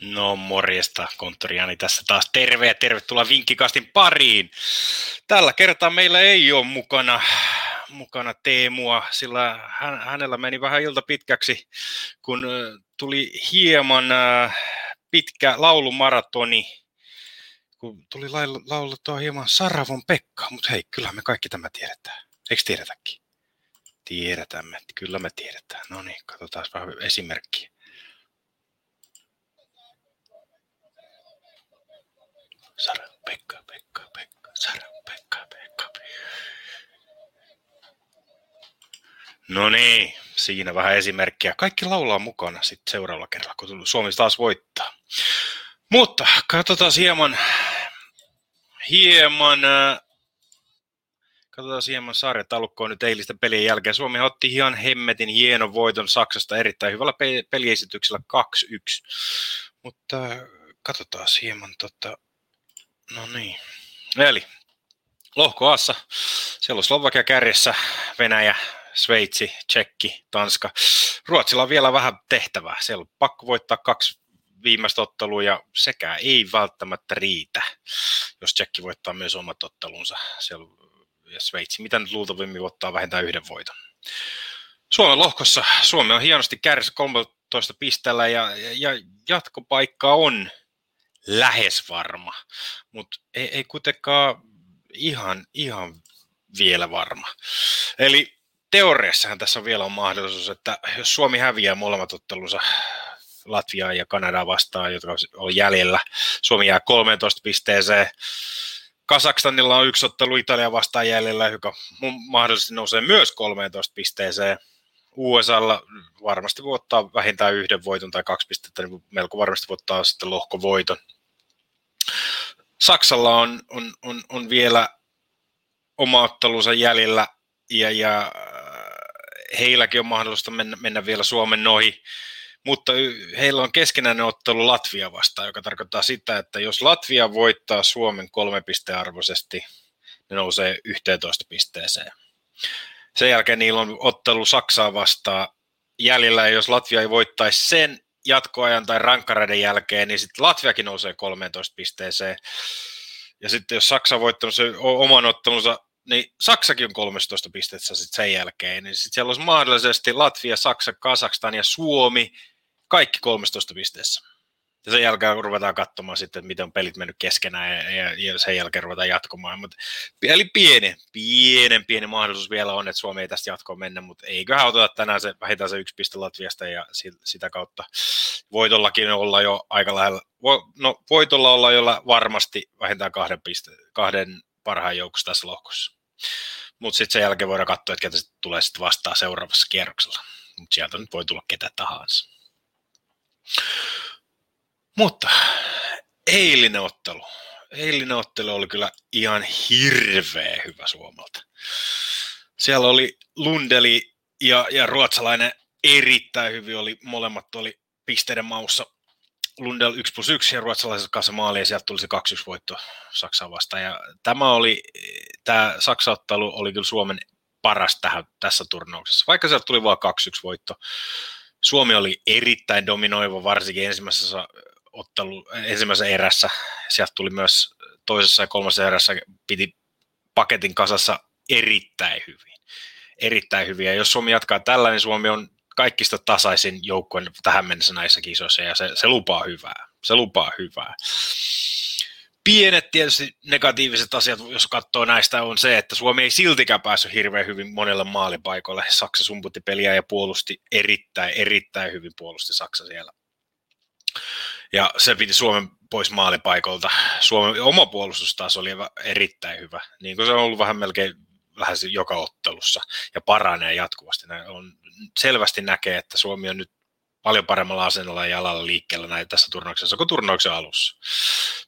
No morjesta, konttoriani tässä taas terve ja tervetuloa Vinkkikastin pariin. Tällä kertaa meillä ei ole mukana, mukana Teemua, sillä hän, hänellä meni vähän ilta pitkäksi, kun tuli hieman pitkä laulumaratoni, kun tuli laulettua hieman Saravon Pekka, mutta hei, kyllä me kaikki tämä tiedetään. Eikö tiedetäkin? Tiedetään me, kyllä me tiedetään. No niin, katsotaan vähän esimerkkiä. Sara, Pekka, Pekka, Pekka, Sara, Pekka, Pekka. No niin, siinä vähän esimerkkiä. Kaikki laulaa mukana sitten seuraavalla kerralla, kun Suomi taas voittaa. Mutta katsotaan hieman, hieman äh, Katsotaan hieman sarjatalukkoa nyt eilisten pelien jälkeen. Suomi otti ihan hemmetin hienon voiton Saksasta erittäin hyvällä peliesityksellä 2-1. Mutta äh, katsotaan hieman tota, No niin. Eli lohko Assa. Siellä on Slovakia kärjessä, Venäjä, Sveitsi, Tsekki, Tanska. Ruotsilla on vielä vähän tehtävää. Siellä on pakko voittaa kaksi viimeistä ottelua ja sekä ei välttämättä riitä, jos Tsekki voittaa myös omat ottelunsa. Siellä ja Sveitsi, mitä nyt luultavimmin voittaa vähintään yhden voiton. Suomen lohkossa Suomi on hienosti kärjessä 13 pisteellä ja, ja jatkopaikka on lähes varma, mutta ei, ei kuitenkaan ihan, ihan vielä varma. Eli teoriassahan tässä on vielä on mahdollisuus, että jos Suomi häviää molemmat ottelunsa Latviaa ja Kanadaa vastaan, jotka on jäljellä, Suomi jää 13 pisteeseen, Kasakstanilla on yksi ottelu Italia vastaan jäljellä, joka mahdollisesti nousee myös 13 pisteeseen. USAlla varmasti voittaa vähintään yhden voiton tai kaksi pistettä, niin melko varmasti voittaa sitten lohkovoiton. Saksalla on, on, on, on vielä oma ottelunsa jäljellä ja, ja äh, heilläkin on mahdollista mennä, mennä vielä Suomen nohi, mutta heillä on keskenäinen ottelu Latvia vastaan, joka tarkoittaa sitä, että jos Latvia voittaa Suomen kolme pistearvoisesti, ne nousee 11 pisteeseen. Sen jälkeen niillä on ottelu Saksaa vastaan jäljellä, ja jos Latvia ei voittaisi sen jatkoajan tai rankkareiden jälkeen, niin sitten Latviakin nousee 13 pisteeseen. Ja sitten jos Saksa on voittanut se oman ottelunsa, niin Saksakin on 13 pistettä sitten sen jälkeen. Niin sitten siellä olisi mahdollisesti Latvia, Saksa, Kazakstan ja Suomi, kaikki 13 pisteessä. Ja sen jälkeen ruvetaan katsomaan sitten, miten on pelit mennyt keskenään ja, ja, ja sen jälkeen ruvetaan jatkomaan. Mut, eli pieni, pienen pieni mahdollisuus vielä on, että Suomi ei tästä jatkoon mennä, mutta eiköhän oteta tänään se vähintään se yksi piste Latviasta ja sitä kautta voitollakin olla jo aika lähellä, no voitolla olla jo varmasti vähintään kahden, piste, kahden parhaan joukossa tässä lohkossa. Mutta sitten sen jälkeen voidaan katsoa, että ketä tulee sitten vastaan seuraavassa kierroksella. Mutta sieltä nyt voi tulla ketä tahansa. Mutta eilinen ottelu. Eilinen ottelu oli kyllä ihan hirveä hyvä Suomalta. Siellä oli Lundeli ja, ja ruotsalainen erittäin hyvin, oli, molemmat oli pisteiden maussa. Lundell 1 plus 1 ja ruotsalaiset kanssa maali ja sieltä tuli se 2-1 voitto Saksaa vastaan. Ja tämä oli, tämä Saksa-ottelu oli kyllä Suomen paras tähän, tässä turnauksessa, vaikka sieltä tuli vain 2-1 voitto. Suomi oli erittäin dominoiva, varsinkin ensimmäisessä ottelu ensimmäisessä erässä. Sieltä tuli myös toisessa ja kolmannessa erässä piti paketin kasassa erittäin hyvin. Erittäin hyvin. Ja jos Suomi jatkaa tällä, niin Suomi on kaikista tasaisin joukkojen tähän mennessä näissä kisoissa ja se, se lupaa hyvää. Se lupaa hyvää. Pienet tietysti negatiiviset asiat, jos katsoo näistä, on se, että Suomi ei siltikään päässyt hirveän hyvin monelle maalipaikoille. Saksa sumputti peliä ja puolusti erittäin, erittäin hyvin puolusti Saksa siellä ja se piti Suomen pois maalipaikolta. Suomen oma puolustus taas oli erittäin hyvä, niin kuin se on ollut vähän melkein lähes joka ottelussa ja paranee jatkuvasti. On, selvästi näkee, että Suomi on nyt paljon paremmalla asennolla ja jalalla liikkeellä näin tässä turnauksessa kuin turnauksen alussa.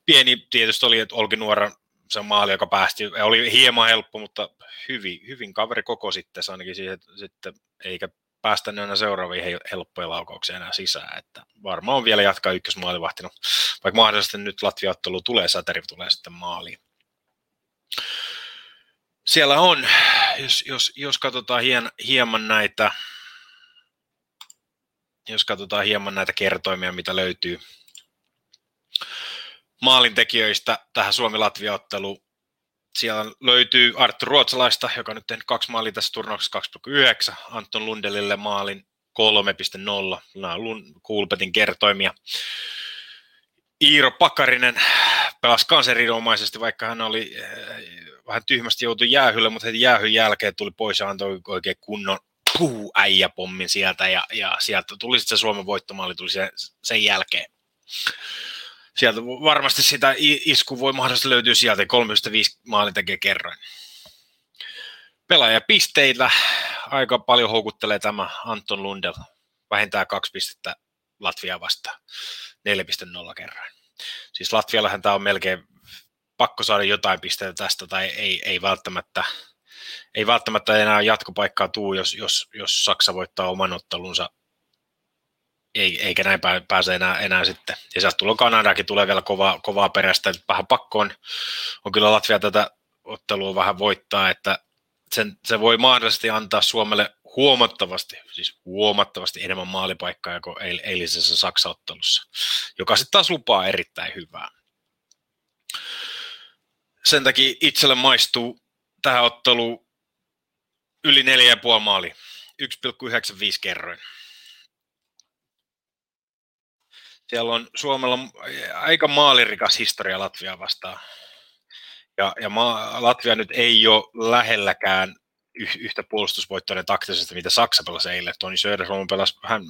Pieni tietysti oli, että Olki Nuora se maali, joka päästi, oli hieman helppo, mutta hyvin, hyvin kaveri koko sitten, ainakin siihen, sitten, eikä päästä aina seuraaviin helppoja laukauksia enää sisään. Että varmaan on vielä jatkaa ykkösmaalivahtina, vaikka mahdollisesti nyt Latvia-ottelu tulee, Säteri tulee sitten maaliin. Siellä on, jos, jos, jos katsotaan hien, hieman näitä, jos katsotaan hieman näitä kertoimia, mitä löytyy, maalintekijöistä tähän Suomi-Latvia-otteluun. Siellä löytyy Arttu Ruotsalaista, joka nyt tehnyt kaksi maalia tässä turnauksessa 2,9. Anton Lundelille maalin 3.0. Nämä on Kulpetin kertoimia. Iiro Pakarinen pelasi kans erinomaisesti, vaikka hän oli eh, vähän tyhmästi joutui jäähylle, mutta heti jäähyn jälkeen tuli pois ja antoi oikein kunnon puu äijäpommin sieltä ja, ja sieltä tuli sitten se Suomen voittomaali tuli sen, sen jälkeen. Sieltä varmasti sitä isku voi mahdollisesti löytyä sieltä, 3,5 maali tekee kerran. Pelaajapisteitä aika paljon houkuttelee tämä Anton Lundel, vähintään kaksi pistettä Latvia vastaan, 4,0 kerran. Siis Latviallahan tämä on melkein pakko saada jotain pisteitä tästä, tai ei, ei välttämättä ei välttämättä enää jatkopaikkaa tuu, jos, jos, jos Saksa voittaa oman ottelunsa, eikä näin pääse enää, enää sitten. Ja sieltä tulee Kanadakin, tulee vielä kovaa, kovaa perästä, vähän pakkoon on kyllä Latvia tätä ottelua vähän voittaa, että sen, se voi mahdollisesti antaa Suomelle huomattavasti, siis huomattavasti enemmän maalipaikkaa kuin eilisessä Saksa-ottelussa, joka sitten taas lupaa erittäin hyvää. Sen takia itselle maistuu tähän otteluun yli 4,5 maali, 1,95 kerroin. Siellä on Suomella aika maalirikas historia Latvia vastaan. Ja, ja ma- Latvia nyt ei ole lähelläkään yhtä puolustusvoittoinen taktisesti, mitä Saksa pelasi eilen. Toni Söderholm pelasi vähän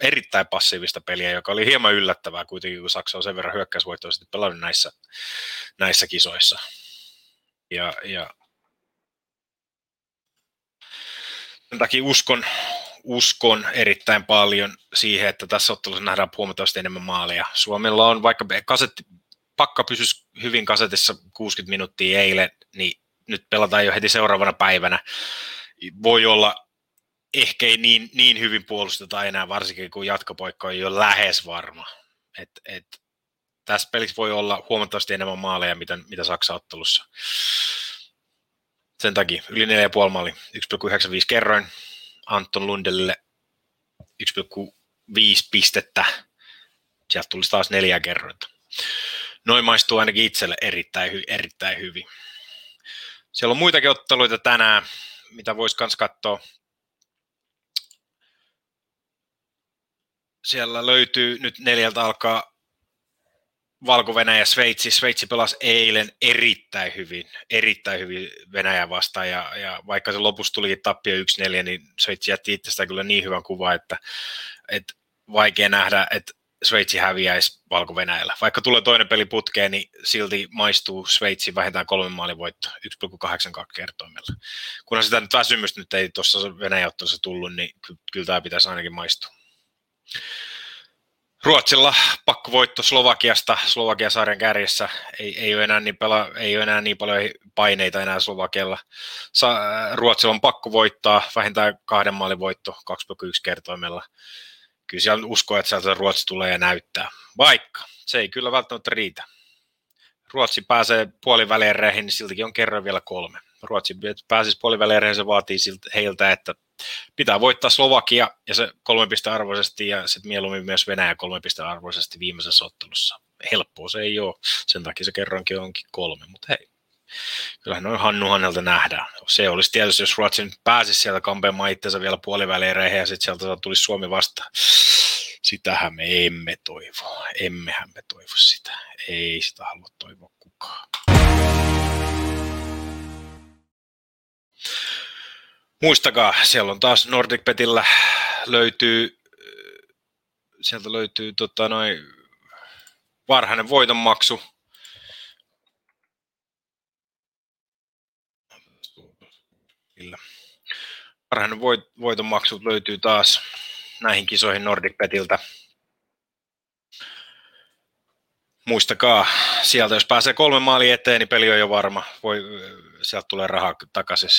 erittäin passiivista peliä, joka oli hieman yllättävää kuitenkin, kun Saksa on sen verran hyökkäysvoittoisesti pelannut näissä, näissä kisoissa. Ja, ja sen takia uskon, uskon erittäin paljon siihen, että tässä ottelussa nähdään huomattavasti enemmän maaleja. Suomella on vaikka kasetti, pakka pysyisi hyvin kasetissa 60 minuuttia eilen, niin nyt pelataan jo heti seuraavana päivänä. Voi olla, ehkä ei niin, niin hyvin puolusteta enää, varsinkin kun jatkopoikka on jo lähes varma. Et, et, tässä pelissä voi olla huomattavasti enemmän maaleja, mitä, mitä Saksa-ottelussa. Sen takia yli 4,5 maali, 1,95 kerroin Anton Lundelle 1,5 pistettä. Sieltä tulisi taas neljä kerrointa. Noin maistuu ainakin itselle erittäin, erittäin hyvin. Siellä on muitakin otteluita tänään, mitä voisi myös katsoa. Siellä löytyy nyt neljältä alkaa valko ja Sveitsi. Sveitsi pelasi eilen erittäin hyvin, erittäin hyvin Venäjä vastaan, ja, ja vaikka se lopussa tuli tappio 1-4, niin Sveitsi jätti itsestään kyllä niin hyvän kuvan, että, että vaikea nähdä, että Sveitsi häviäisi valko -Venäjällä. Vaikka tulee toinen peli putkeen, niin silti maistuu Sveitsi vähintään kolmen maalin voitto 1,82 kertoimella. Kunhan sitä nyt väsymystä nyt ei tuossa venäjä tullut, niin kyllä tämä pitäisi ainakin maistua. Ruotsilla pakkovoitto Slovakiasta, Slovakia sarjan kärjessä, ei, ei, ole enää niin pela, ei ole enää niin paljon paineita enää Slovakialla. Sa, Ruotsilla on pakko voittaa, vähintään kahden maalin voitto 2,1 kertoimella. Kyllä siellä uskoo, että sieltä Ruotsi tulee ja näyttää, vaikka se ei kyllä välttämättä riitä. Ruotsi pääsee puoliväleireihin, niin siltikin on kerran vielä kolme. Ruotsi pääsisi puoliväleireihin, se vaatii heiltä, että pitää voittaa Slovakia ja se kolme arvoisesti ja sitten mieluummin myös Venäjä kolme arvoisesti viimeisessä ottelussa. Helppoa se ei ole, sen takia se kerrankin onkin kolme, mutta hei, kyllähän noin Hannu Hannelta nähdään. Se olisi tietysti, jos Ruotsin pääsisi sieltä kampeamaan itsensä vielä puoliväleireihin ja sitten sieltä tulisi Suomi vastaan. Sitähän me emme toivo. Emmehän me toivo sitä. Ei sitä halua toivoa kukaan. Muistakaa, siellä on taas NordicBetillä löytyy, sieltä löytyy tota, noin varhainen voitonmaksu. Varhainen voit, voitonmaksu löytyy taas näihin kisoihin NordicBetiltä. Muistakaa, sieltä jos pääsee kolme maalia eteen, niin peli on jo varma. Voi, sieltä tulee rahaa takaisin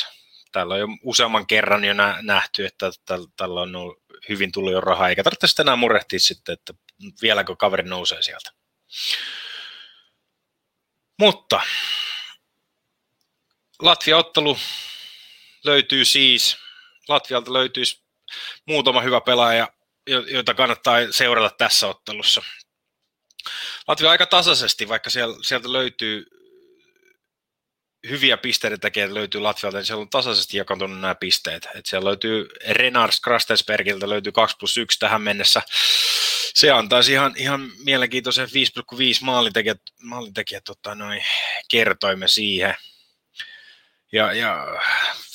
täällä on jo useamman kerran jo nähty, että tällä on hyvin tullut jo rahaa, eikä tarvitse sitä enää murehtia sitten, että vieläkö kaveri nousee sieltä. Mutta Latvia-ottelu löytyy siis, Latvialta löytyisi muutama hyvä pelaaja, joita kannattaa seurata tässä ottelussa. Latvia aika tasaisesti, vaikka sieltä löytyy hyviä pisteiden tekijöitä löytyy Latvialta, niin siellä on tasaisesti jakantunut nämä pisteet. Et siellä löytyy Renars Krastensbergiltä löytyy 2 plus 1 tähän mennessä. Se antaisi ihan, ihan mielenkiintoisen 5,5 maalintekijät, maalintekijät tota, noin, kertoimme siihen. Ja, ja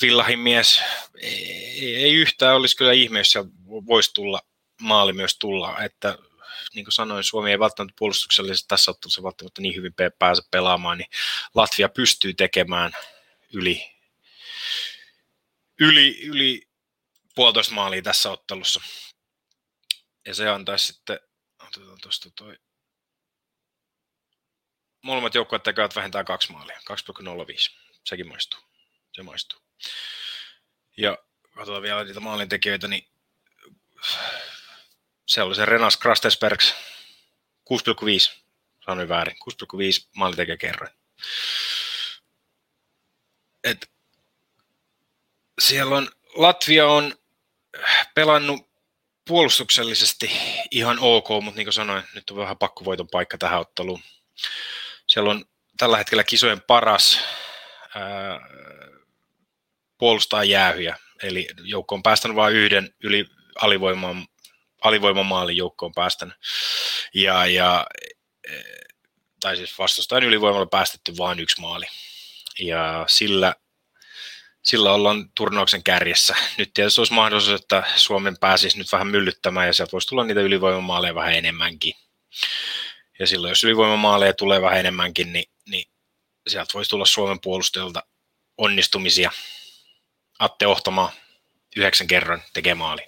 Villahin mies ei, ei yhtään olisi kyllä ihme, jos voisi tulla maali myös tulla, että niin kuin sanoin, Suomi ei välttämättä puolustuksellisesti tässä ottelussa välttämättä niin hyvin pääse pelaamaan, niin Latvia pystyy tekemään yli, yli, yli puolitoista maalia tässä ottelussa. Ja se antaisi sitten, otetaan tuosta toi, molemmat joukkueet tekevät vähintään kaksi maalia, 2,05. Sekin maistuu. Se maistuu. Ja katsotaan vielä niitä maalintekijöitä, niin se oli se Renas Krastensbergs 6,5, sanoin väärin, 6,5 maalintekijä kerran. Et siellä on, Latvia on pelannut puolustuksellisesti ihan ok, mutta niin kuin sanoin, nyt on vähän pakkovoiton paikka tähän otteluun. Siellä on tällä hetkellä kisojen paras ää, puolustaa jäähyjä, eli joukko on päästänyt vain yhden yli alivoiman alivoimamaalin joukkoon päästänyt. Ja, ja, tai siis vastustajan ylivoimalla päästetty vain yksi maali. Ja sillä, sillä ollaan turnauksen kärjessä. Nyt tietysti olisi mahdollisuus, että Suomen pääsisi nyt vähän myllyttämään ja sieltä voisi tulla niitä ylivoimamaaleja vähän enemmänkin. Ja silloin, jos ylivoimamaaleja tulee vähän enemmänkin, niin, niin sieltä voisi tulla Suomen puolustajalta onnistumisia. Atte Ohtomaa yhdeksän kerran tekee maali.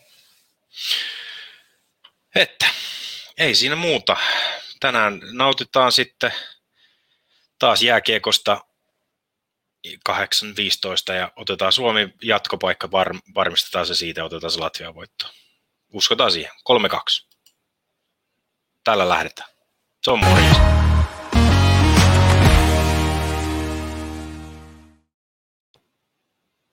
Että ei siinä muuta. Tänään nautitaan sitten taas jääkiekosta 8.15 ja otetaan Suomi jatkopaikka, var, varmistetaan se siitä ja otetaan se Latvia voitto. Uskotaan siihen. 3-2. Tällä lähdetään. Se on morjens.